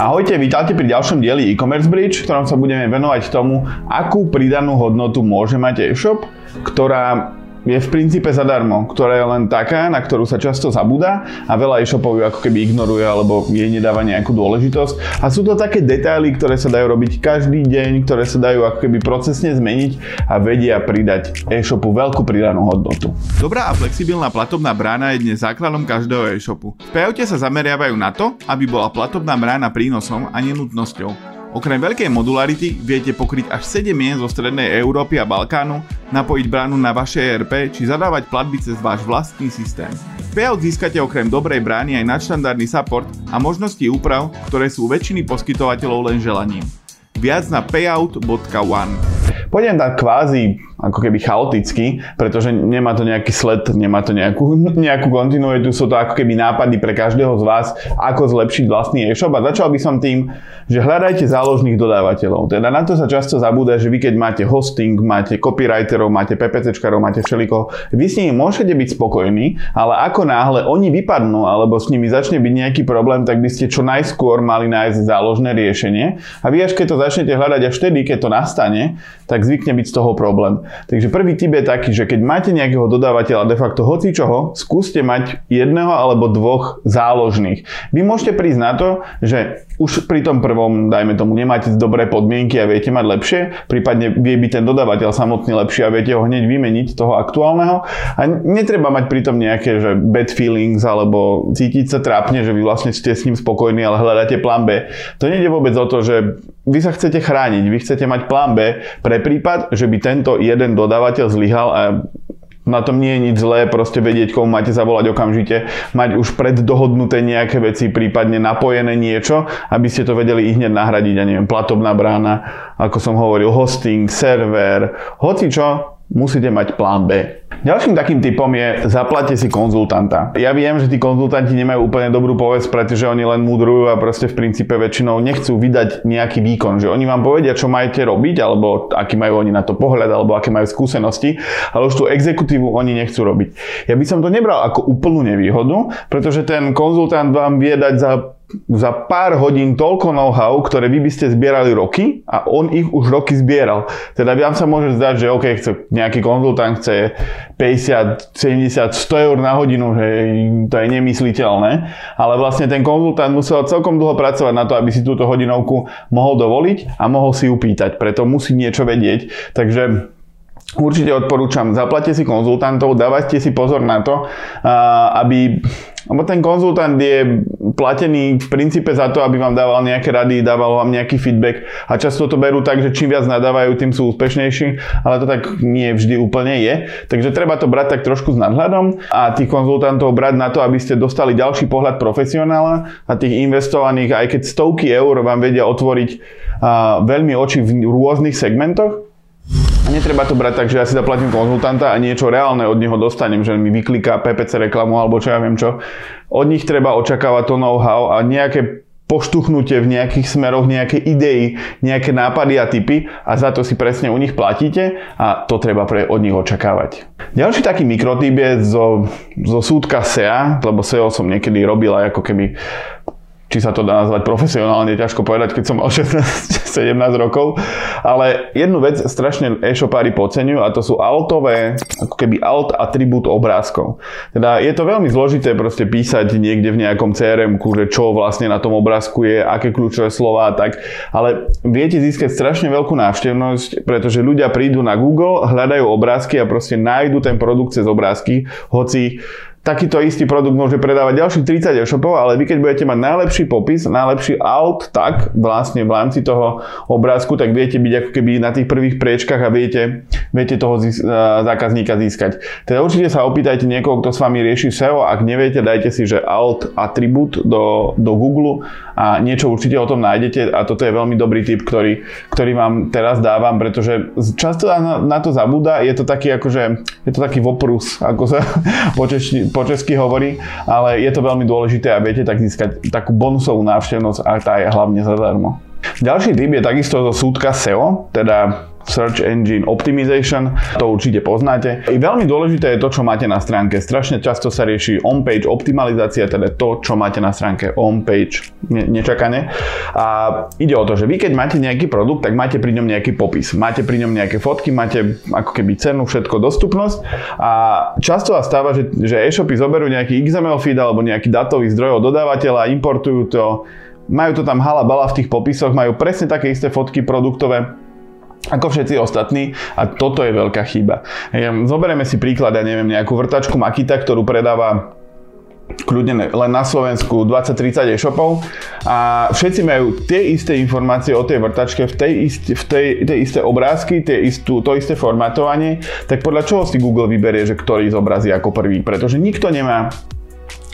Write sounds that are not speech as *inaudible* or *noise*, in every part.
Ahojte, vítajte pri ďalšom dieli e-commerce bridge, v ktorom sa budeme venovať tomu, akú pridanú hodnotu môže mať e-shop, ktorá je v princípe zadarmo, ktorá je len taká, na ktorú sa často zabúda a veľa e-shopov ju ako keby ignoruje alebo jej nedáva nejakú dôležitosť. A sú to také detaily, ktoré sa dajú robiť každý deň, ktoré sa dajú ako keby procesne zmeniť a vedia pridať e-shopu veľkú pridanú hodnotu. Dobrá a flexibilná platobná brána je dnes základom každého e-shopu. V sa zameriavajú na to, aby bola platobná brána prínosom a nenutnosťou. Okrem veľkej modularity viete pokryť až 7 mien zo strednej Európy a Balkánu, napojiť bránu na vaše ERP či zadávať platby cez váš vlastný systém. Payout získate okrem dobrej brány aj nadštandardný support a možnosti úprav, ktoré sú väčšiny poskytovateľov len želaním. Viac na payout.one. Pôjdem tak kvázi ako keby chaoticky, pretože nemá to nejaký sled, nemá to nejakú, *laughs* nejakú kontinuitu, sú to ako keby nápady pre každého z vás, ako zlepšiť vlastný e-shop a začal by som tým, že hľadajte záložných dodávateľov. Teda na to sa často zabúda, že vy keď máte hosting, máte copywriterov, máte PPCčkarov, máte všeliko, vy s nimi môžete byť spokojní, ale ako náhle oni vypadnú alebo s nimi začne byť nejaký problém, tak by ste čo najskôr mali nájsť záložné riešenie a vy až keď to začnete hľadať až vtedy, keď to nastane, tak zvykne byť z toho problém. Takže prvý tip je taký, že keď máte nejakého dodávateľa de facto hoci čoho, skúste mať jedného alebo dvoch záložných. Vy môžete prísť na to, že už pri tom prvom, dajme tomu, nemáte dobré podmienky a viete mať lepšie, prípadne vie byť ten dodávateľ samotný lepší a viete ho hneď vymeniť toho aktuálneho a netreba mať pritom nejaké že bad feelings alebo cítiť sa trápne, že vy vlastne ste s ním spokojní, ale hľadáte plán B. To nejde vôbec o to, že vy sa chcete chrániť, vy chcete mať plán B pre prípad, že by tento jeden dodávateľ zlyhal a na tom nie je nič zlé, proste vedieť, komu máte zavolať okamžite, mať už preddohodnuté nejaké veci, prípadne napojené niečo, aby ste to vedeli i hneď nahradiť, ja neviem, platobná brána, ako som hovoril, hosting, server, hoci čo, musíte mať plán B. Ďalším takým typom je zaplate si konzultanta. Ja viem, že tí konzultanti nemajú úplne dobrú povesť, pretože oni len mudrujú a proste v princípe väčšinou nechcú vydať nejaký výkon, že oni vám povedia, čo majete robiť, alebo aký majú oni na to pohľad, alebo aké majú skúsenosti, ale už tú exekutívu oni nechcú robiť. Ja by som to nebral ako úplnú nevýhodu, pretože ten konzultant vám vie dať za za pár hodín toľko know-how, ktoré vy by ste zbierali roky a on ich už roky zbieral. Teda vám sa môže zdať, že OK, chce, nejaký konzultant chce 50, 70, 100 eur na hodinu, že to je nemysliteľné, ale vlastne ten konzultant musel celkom dlho pracovať na to, aby si túto hodinovku mohol dovoliť a mohol si upýtať, preto musí niečo vedieť. Takže Určite odporúčam, zaplate si konzultantov, dávajte si pozor na to, aby lebo ten konzultant je platený v princípe za to, aby vám dával nejaké rady, dával vám nejaký feedback a často to berú tak, že čím viac nadávajú, tým sú úspešnejší, ale to tak nie vždy úplne je. Takže treba to brať tak trošku s nadhľadom a tých konzultantov brať na to, aby ste dostali ďalší pohľad profesionála a tých investovaných, aj keď stovky eur vám vedia otvoriť veľmi oči v rôznych segmentoch, netreba to brať tak, že ja si zaplatím konzultanta a niečo reálne od neho dostanem, že mi vykliká PPC reklamu alebo čo ja viem čo. Od nich treba očakávať to know-how a nejaké poštuchnutie v nejakých smeroch, nejaké idei, nejaké nápady a typy a za to si presne u nich platíte a to treba pre, od nich očakávať. Ďalší taký mikrotyp je zo, zo súdka SEA, lebo SEO som niekedy robil aj ako keby či sa to dá nazvať profesionálne, ťažko povedať, keď som mal 16-17 rokov. Ale jednu vec strašne e-shopári podceňujú a to sú altové, ako keby alt atribút obrázkov. Teda je to veľmi zložité proste písať niekde v nejakom crm že čo vlastne na tom obrázku je, aké kľúčové slova a tak. Ale viete získať strašne veľkú návštevnosť, pretože ľudia prídu na Google, hľadajú obrázky a proste nájdu ten produkt cez obrázky, hoci takýto istý produkt môže predávať ďalších 30 e-shopov, ale vy keď budete mať najlepší popis, najlepší alt, tak vlastne v rámci toho obrázku, tak viete byť ako keby na tých prvých priečkách a viete, viete toho zís- zákazníka získať. Teda určite sa opýtajte niekoho, kto s vami rieši SEO, ak neviete, dajte si, že alt atribút do, do Google a niečo určite o tom nájdete a toto je veľmi dobrý tip, ktorý, ktorý vám teraz dávam, pretože často na, na to zabúda, je to taký akože, je to taký voprus, ako sa *laughs* po po česky hovorí, ale je to veľmi dôležité a viete tak získať takú bonusovú návštevnosť a tá je hlavne zadarmo. Ďalší typ je takisto zo súdka SEO, teda Search Engine Optimization, to určite poznáte. I veľmi dôležité je to, čo máte na stránke. Strašne často sa rieši on-page optimalizácia, teda to, čo máte na stránke on-page, ne- nečakane. A ide o to, že vy keď máte nejaký produkt, tak máte pri ňom nejaký popis. Máte pri ňom nejaké fotky, máte ako keby cenu, všetko, dostupnosť. A často sa stáva, že, že e-shopy zoberú nejaký XML feed alebo nejaký datový zdroj od dodávateľa, importujú to, majú to tam hala bala v tých popisoch, majú presne také isté fotky produktové, ako všetci ostatní a toto je veľká chyba. Zoberieme si príklad, ja neviem, nejakú vrtačku Makita, ktorú predáva kľudne len na Slovensku 20-30 e-shopov a všetci majú tie isté informácie o tej vrtačke, v tej, ist, v tej, tej isté obrázky, tie istú, to isté formátovanie, tak podľa čoho si Google vyberie, že ktorý zobrazí ako prvý? Pretože nikto nemá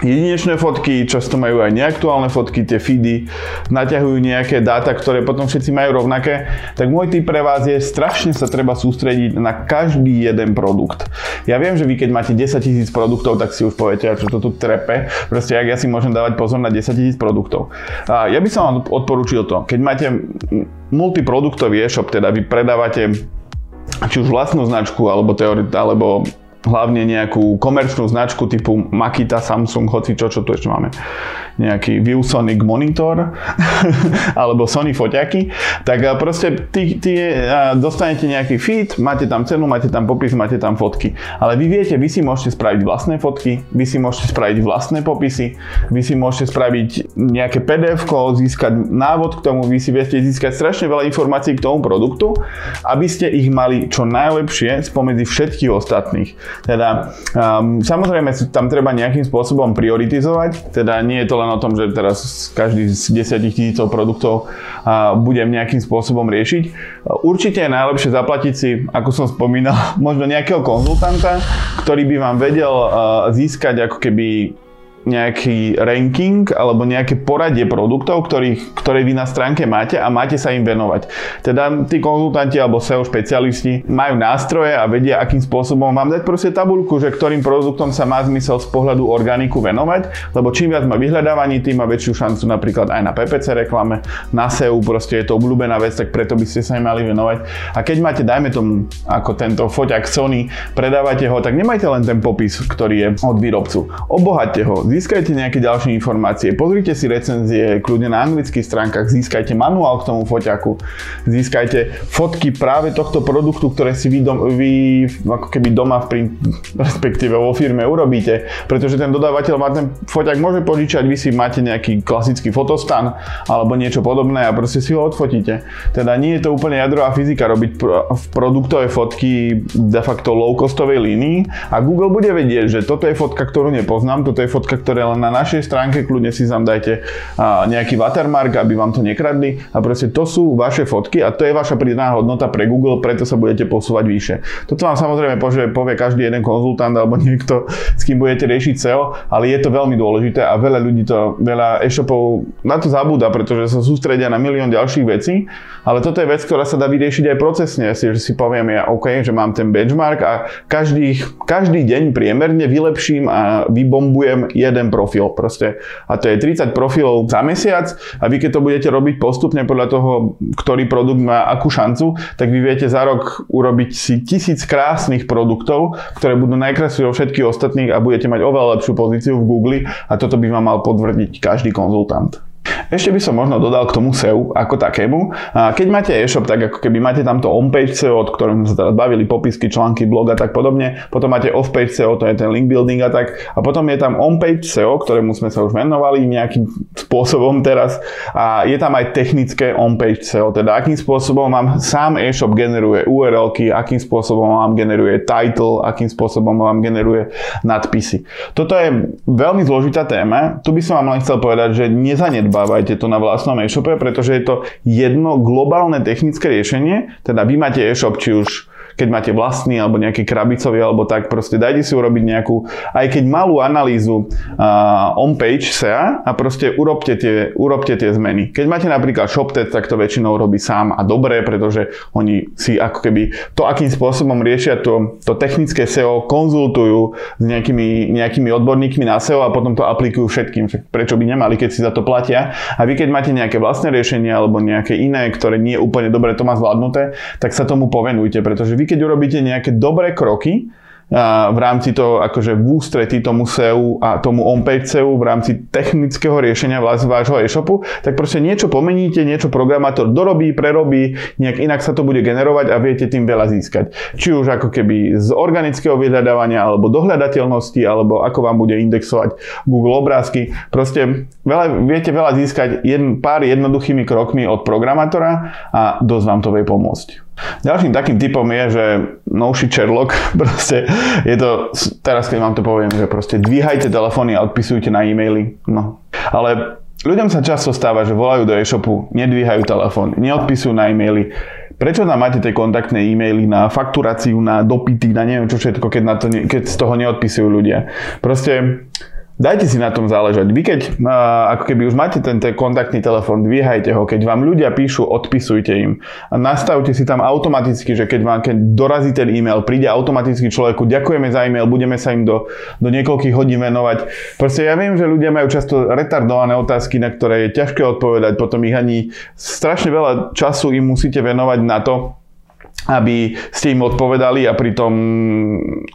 jedinečné fotky, často majú aj neaktuálne fotky, tie feedy naťahujú nejaké dáta, ktoré potom všetci majú rovnaké, tak môj tip pre vás je strašne sa treba sústrediť na každý jeden produkt. Ja viem, že vy keď máte 10 tisíc produktov, tak si už poviete, čo to tu trepe, proste jak ja si môžem dávať pozor na 10 tisíc produktov. A ja by som vám odporúčil to, keď máte multiproduktový e-shop, teda vy predávate či už vlastnú značku, alebo, teori, alebo hlavne nejakú komerčnú značku typu Makita, Samsung, hoci čo, čo tu ešte máme nejaký ViewSonic monitor *laughs* alebo Sony foťaky, tak proste ty, ty dostanete nejaký feed, máte tam cenu, máte tam popis, máte tam fotky. Ale vy viete, vy si môžete spraviť vlastné fotky, vy si môžete spraviť vlastné popisy, vy si môžete spraviť nejaké pdf získať návod k tomu, vy si viete získať strašne veľa informácií k tomu produktu, aby ste ich mali čo najlepšie spomedzi všetkých ostatných. Teda um, samozrejme tam treba nejakým spôsobom prioritizovať, teda nie je to len len o tom, že teraz každý z 10 tisícov produktov budem nejakým spôsobom riešiť. Určite je najlepšie zaplatiť si, ako som spomínal, *laughs* možno nejakého konzultanta, ktorý by vám vedel získať ako keby nejaký ranking alebo nejaké poradie produktov, ktorých, ktoré vy na stránke máte a máte sa im venovať. Teda tí konzultanti alebo SEO špecialisti majú nástroje a vedia, akým spôsobom vám dať proste tabulku, že ktorým produktom sa má zmysel z pohľadu organiku venovať, lebo čím viac má vyhľadávaní, tým má väčšiu šancu napríklad aj na PPC reklame, na SEO, proste je to obľúbená vec, tak preto by ste sa im mali venovať. A keď máte, dajme tomu, ako tento foťak Sony, predávate ho, tak nemajte len ten popis, ktorý je od výrobcu. Obohaťte ho, získajte nejaké ďalšie informácie, pozrite si recenzie kľudne na anglických stránkach, získajte manuál k tomu foťaku, získajte fotky práve tohto produktu, ktoré si vy, dom, vy ako keby doma v print, *laughs* respektíve vo firme urobíte, pretože ten dodávateľ má ten foťak môže požičať, vy si máte nejaký klasický fotostan alebo niečo podobné a proste si ho odfotíte. Teda nie je to úplne jadrová fyzika robiť pro, produktové fotky de facto low costovej línii a Google bude vedieť, že toto je fotka, ktorú nepoznám, toto je fotka, ktoré len na našej stránke, kľudne si tam dajte nejaký watermark, aby vám to nekradli a proste to sú vaše fotky a to je vaša pridaná hodnota pre Google, preto sa budete posúvať vyššie. Toto vám samozrejme povie každý jeden konzultant alebo *laughs* niekto, s kým budete riešiť SEO, ale je to veľmi dôležité a veľa ľudí to, veľa e-shopov na to zabúda, pretože sa sústredia na milión ďalších vecí, ale toto je vec, ktorá sa dá vyriešiť aj procesne, si, že si poviem ja, OK, že mám ten benchmark a každý, každý deň priemerne vylepším a vybombujem jeden jeden profil proste. A to je 30 profilov za mesiac a vy keď to budete robiť postupne podľa toho, ktorý produkt má akú šancu, tak vy viete za rok urobiť si tisíc krásnych produktov, ktoré budú najkrajšie od všetkých ostatných a budete mať oveľa lepšiu pozíciu v Google a toto by vám mal potvrdiť každý konzultant. Ešte by som možno dodal k tomu SEO ako takému. Keď máte e-shop, tak ako keby máte tamto on-page SEO, od sme sa teraz bavili, popisky, články, blog a tak podobne. Potom máte off-page SEO, to je ten link building a tak. A potom je tam on-page SEO, ktorému sme sa už venovali nejakým spôsobom teraz. A je tam aj technické on-page SEO, teda akým spôsobom vám sám e-shop generuje URLky, akým spôsobom vám generuje title, akým spôsobom vám generuje nadpisy. Toto je veľmi zložitá téma. Tu by som vám len chcel povedať, že nezanedbajte zanedbávajte to na vlastnom e-shope, pretože je to jedno globálne technické riešenie, teda vy máte e-shop či už keď máte vlastný alebo nejaký krabicový alebo tak, proste dajte si urobiť nejakú, aj keď malú analýzu uh, on-page SEA a proste urobte tie, urobte tie zmeny. Keď máte napríklad ShopTet, tak to väčšinou robí sám a dobre, pretože oni si ako keby to, akým spôsobom riešia to, to technické SEO, konzultujú s nejakými, nejakými odborníkmi na SEO a potom to aplikujú všetkým. Prečo by nemali, keď si za to platia? A vy keď máte nejaké vlastné riešenie alebo nejaké iné, ktoré nie je úplne dobre to má zvládnuté, tak sa tomu povenujte, pretože vy keď urobíte nejaké dobré kroky, v rámci toho, akože v ústretí tomu SEO a tomu on-page SEO v rámci technického riešenia vášho e-shopu, tak proste niečo pomeníte, niečo programátor dorobí, prerobí, nejak inak sa to bude generovať a viete tým veľa získať. Či už ako keby z organického vyhľadávania, alebo dohľadateľnosti, alebo ako vám bude indexovať Google obrázky. Proste veľa, viete veľa získať jedn, pár jednoduchými krokmi od programátora a dosť vám to vie pomôcť. Ďalším takým typom je, že no shit Sherlock, *laughs* proste je to, teraz keď vám to poviem, že proste dvíhajte telefóny a odpisujte na e-maily, no. Ale ľuďom sa často stáva, že volajú do e-shopu, nedvíhajú telefón, neodpisujú na e-maily, Prečo tam máte tie kontaktné e-maily na fakturáciu, na dopity, na neviem čo všetko, keď, na to, keď z toho neodpisujú ľudia? Proste Dajte si na tom záležať. Vy keď ako keby už máte ten, kontaktný telefón, dvíhajte ho. Keď vám ľudia píšu, odpisujte im. Nastavte si tam automaticky, že keď vám keď dorazí ten e-mail, príde automaticky človeku, ďakujeme za e-mail, budeme sa im do, do niekoľkých hodín venovať. Proste ja viem, že ľudia majú často retardované otázky, na ktoré je ťažké odpovedať, potom ich ani strašne veľa času im musíte venovať na to, aby ste im odpovedali a pritom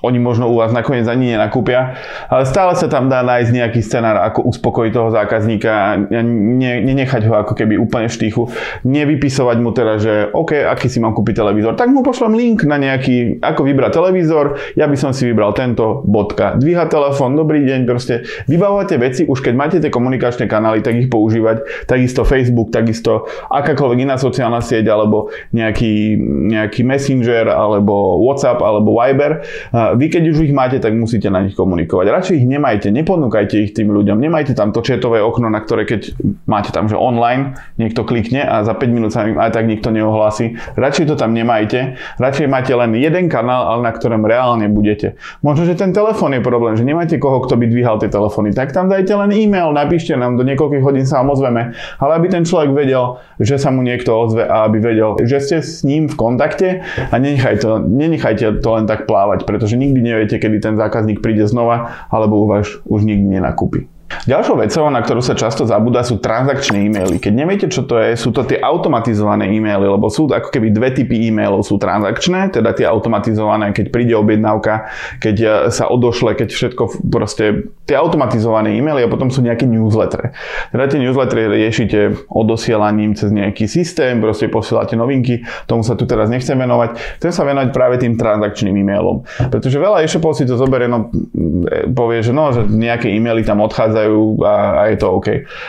oni možno u vás nakoniec ani nenakúpia. Ale stále sa tam dá nájsť nejaký scenár, ako uspokojiť toho zákazníka a ne, nenechať ho ako keby úplne v štychu. Nevypisovať mu teda, že OK, aký si mám kúpiť televízor, tak mu pošlem link na nejaký, ako vybrať televízor, ja by som si vybral tento, bodka. Dvíha telefón, dobrý deň, proste vybavovate veci, už keď máte tie komunikačné kanály, tak ich používať, takisto Facebook, takisto akákoľvek iná sociálna sieť alebo nejaký, nejaký nejaký Messenger alebo WhatsApp alebo Viber. Vy keď už ich máte, tak musíte na nich komunikovať. Radšej ich nemajte, neponúkajte ich tým ľuďom, nemajte tam to četové okno, na ktoré keď máte tam, že online, niekto klikne a za 5 minút sa im aj tak nikto neohlási. Radšej to tam nemajte, radšej máte len jeden kanál, ale na ktorom reálne budete. Možno, že ten telefón je problém, že nemáte koho, kto by dvíhal tie telefóny, tak tam dajte len e-mail, napíšte nám, do niekoľkých hodín sa vám ozveme, ale aby ten človek vedel, že sa mu niekto ozve a aby vedel, že ste s ním v kontakte a nenechajte, nenechajte to len tak plávať, pretože nikdy neviete, kedy ten zákazník príde znova alebo u vás už nikdy nenakúpi. Ďalšou vecou, na ktorú sa často zabúda, sú transakčné e-maily. Keď neviete, čo to je, sú to tie automatizované e-maily, lebo sú ako keby dve typy e-mailov. Sú transakčné, teda tie automatizované, keď príde objednávka, keď e, sa odošle, keď všetko proste tie automatizované e-maily a potom sú nejaké newslettere. Teda tie newslettery riešite odosielaním cez nejaký systém, proste posielate novinky, tomu sa tu teraz nechcem venovať. Chcem sa venovať práve tým transakčným e-mailom. Pretože veľa e-shopov si to zoberie, no e, povie, že no, že nejaké e-maily tam odchádzajú odchádzajú a, a je to OK.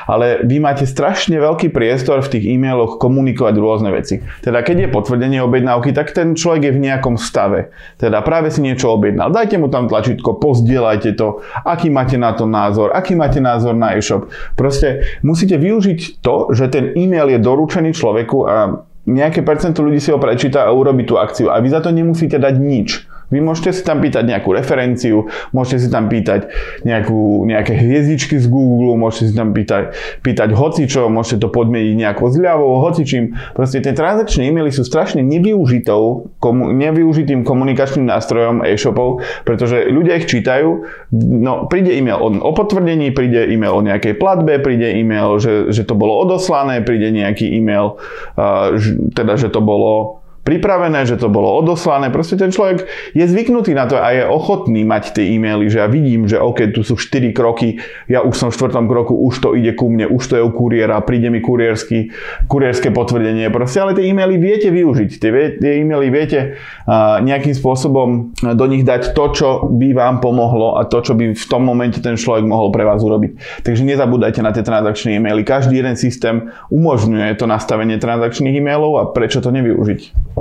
Ale vy máte strašne veľký priestor v tých e-mailoch komunikovať rôzne veci. Teda keď je potvrdenie objednávky, tak ten človek je v nejakom stave. Teda práve si niečo objednal. Dajte mu tam tlačítko, pozdieľajte to, aký máte na to názor, aký máte názor na e-shop. Proste musíte využiť to, že ten e-mail je doručený človeku a nejaké percento ľudí si ho prečíta a urobí tú akciu. A vy za to nemusíte dať nič. Vy môžete si tam pýtať nejakú referenciu, môžete si tam pýtať nejakú, nejaké hviezdičky z Google, môžete si tam pýtať, pýtať hocičo, môžete to podmieniť nejakou zľavou, hocičím. Proste tie transakčné e-maily sú strašne nevyužitou, komu, nevyužitým komunikačným nástrojom e-shopov, pretože ľudia ich čítajú, no príde e-mail o, o potvrdení, príde e-mail o nejakej platbe, príde e-mail, že, že to bolo odoslané, príde nejaký e-mail, uh, teda že to bolo pripravené, že to bolo odoslané. Proste ten človek je zvyknutý na to a je ochotný mať tie e-maily, že ja vidím, že OK, tu sú 4 kroky, ja už som v 4. kroku, už to ide ku mne, už to je u kuriéra, príde mi kuriérsky, kuriérske potvrdenie. Proste, ale tie e-maily viete využiť. Tie, tie e-maily viete uh, nejakým spôsobom do nich dať to, čo by vám pomohlo a to, čo by v tom momente ten človek mohol pre vás urobiť. Takže nezabúdajte na tie transakčné e-maily. Každý jeden systém umožňuje to nastavenie transakčných e-mailov a prečo to nevyužiť.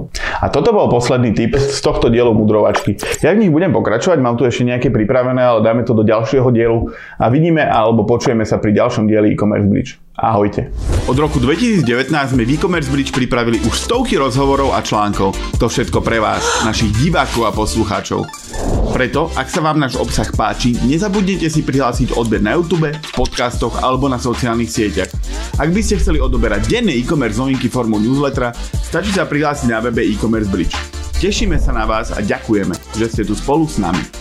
A toto bol posledný tip z tohto dielu mudrovačky. Ja v nich budem pokračovať, mám tu ešte nejaké pripravené, ale dáme to do ďalšieho dielu a vidíme alebo počujeme sa pri ďalšom dieli e-commerce bridge. Ahojte. Od roku 2019 sme v e-commerce bridge pripravili už stovky rozhovorov a článkov. To všetko pre vás, našich divákov a poslucháčov. Preto, ak sa vám náš obsah páči, nezabudnite si prihlásiť odber na YouTube, v podcastoch alebo na sociálnych sieťach. Ak by ste chceli odoberať denné e-commerce novinky formou newslettera, stačí sa prihlásiť na webe e-commerce bridge. Tešíme sa na vás a ďakujeme, že ste tu spolu s nami.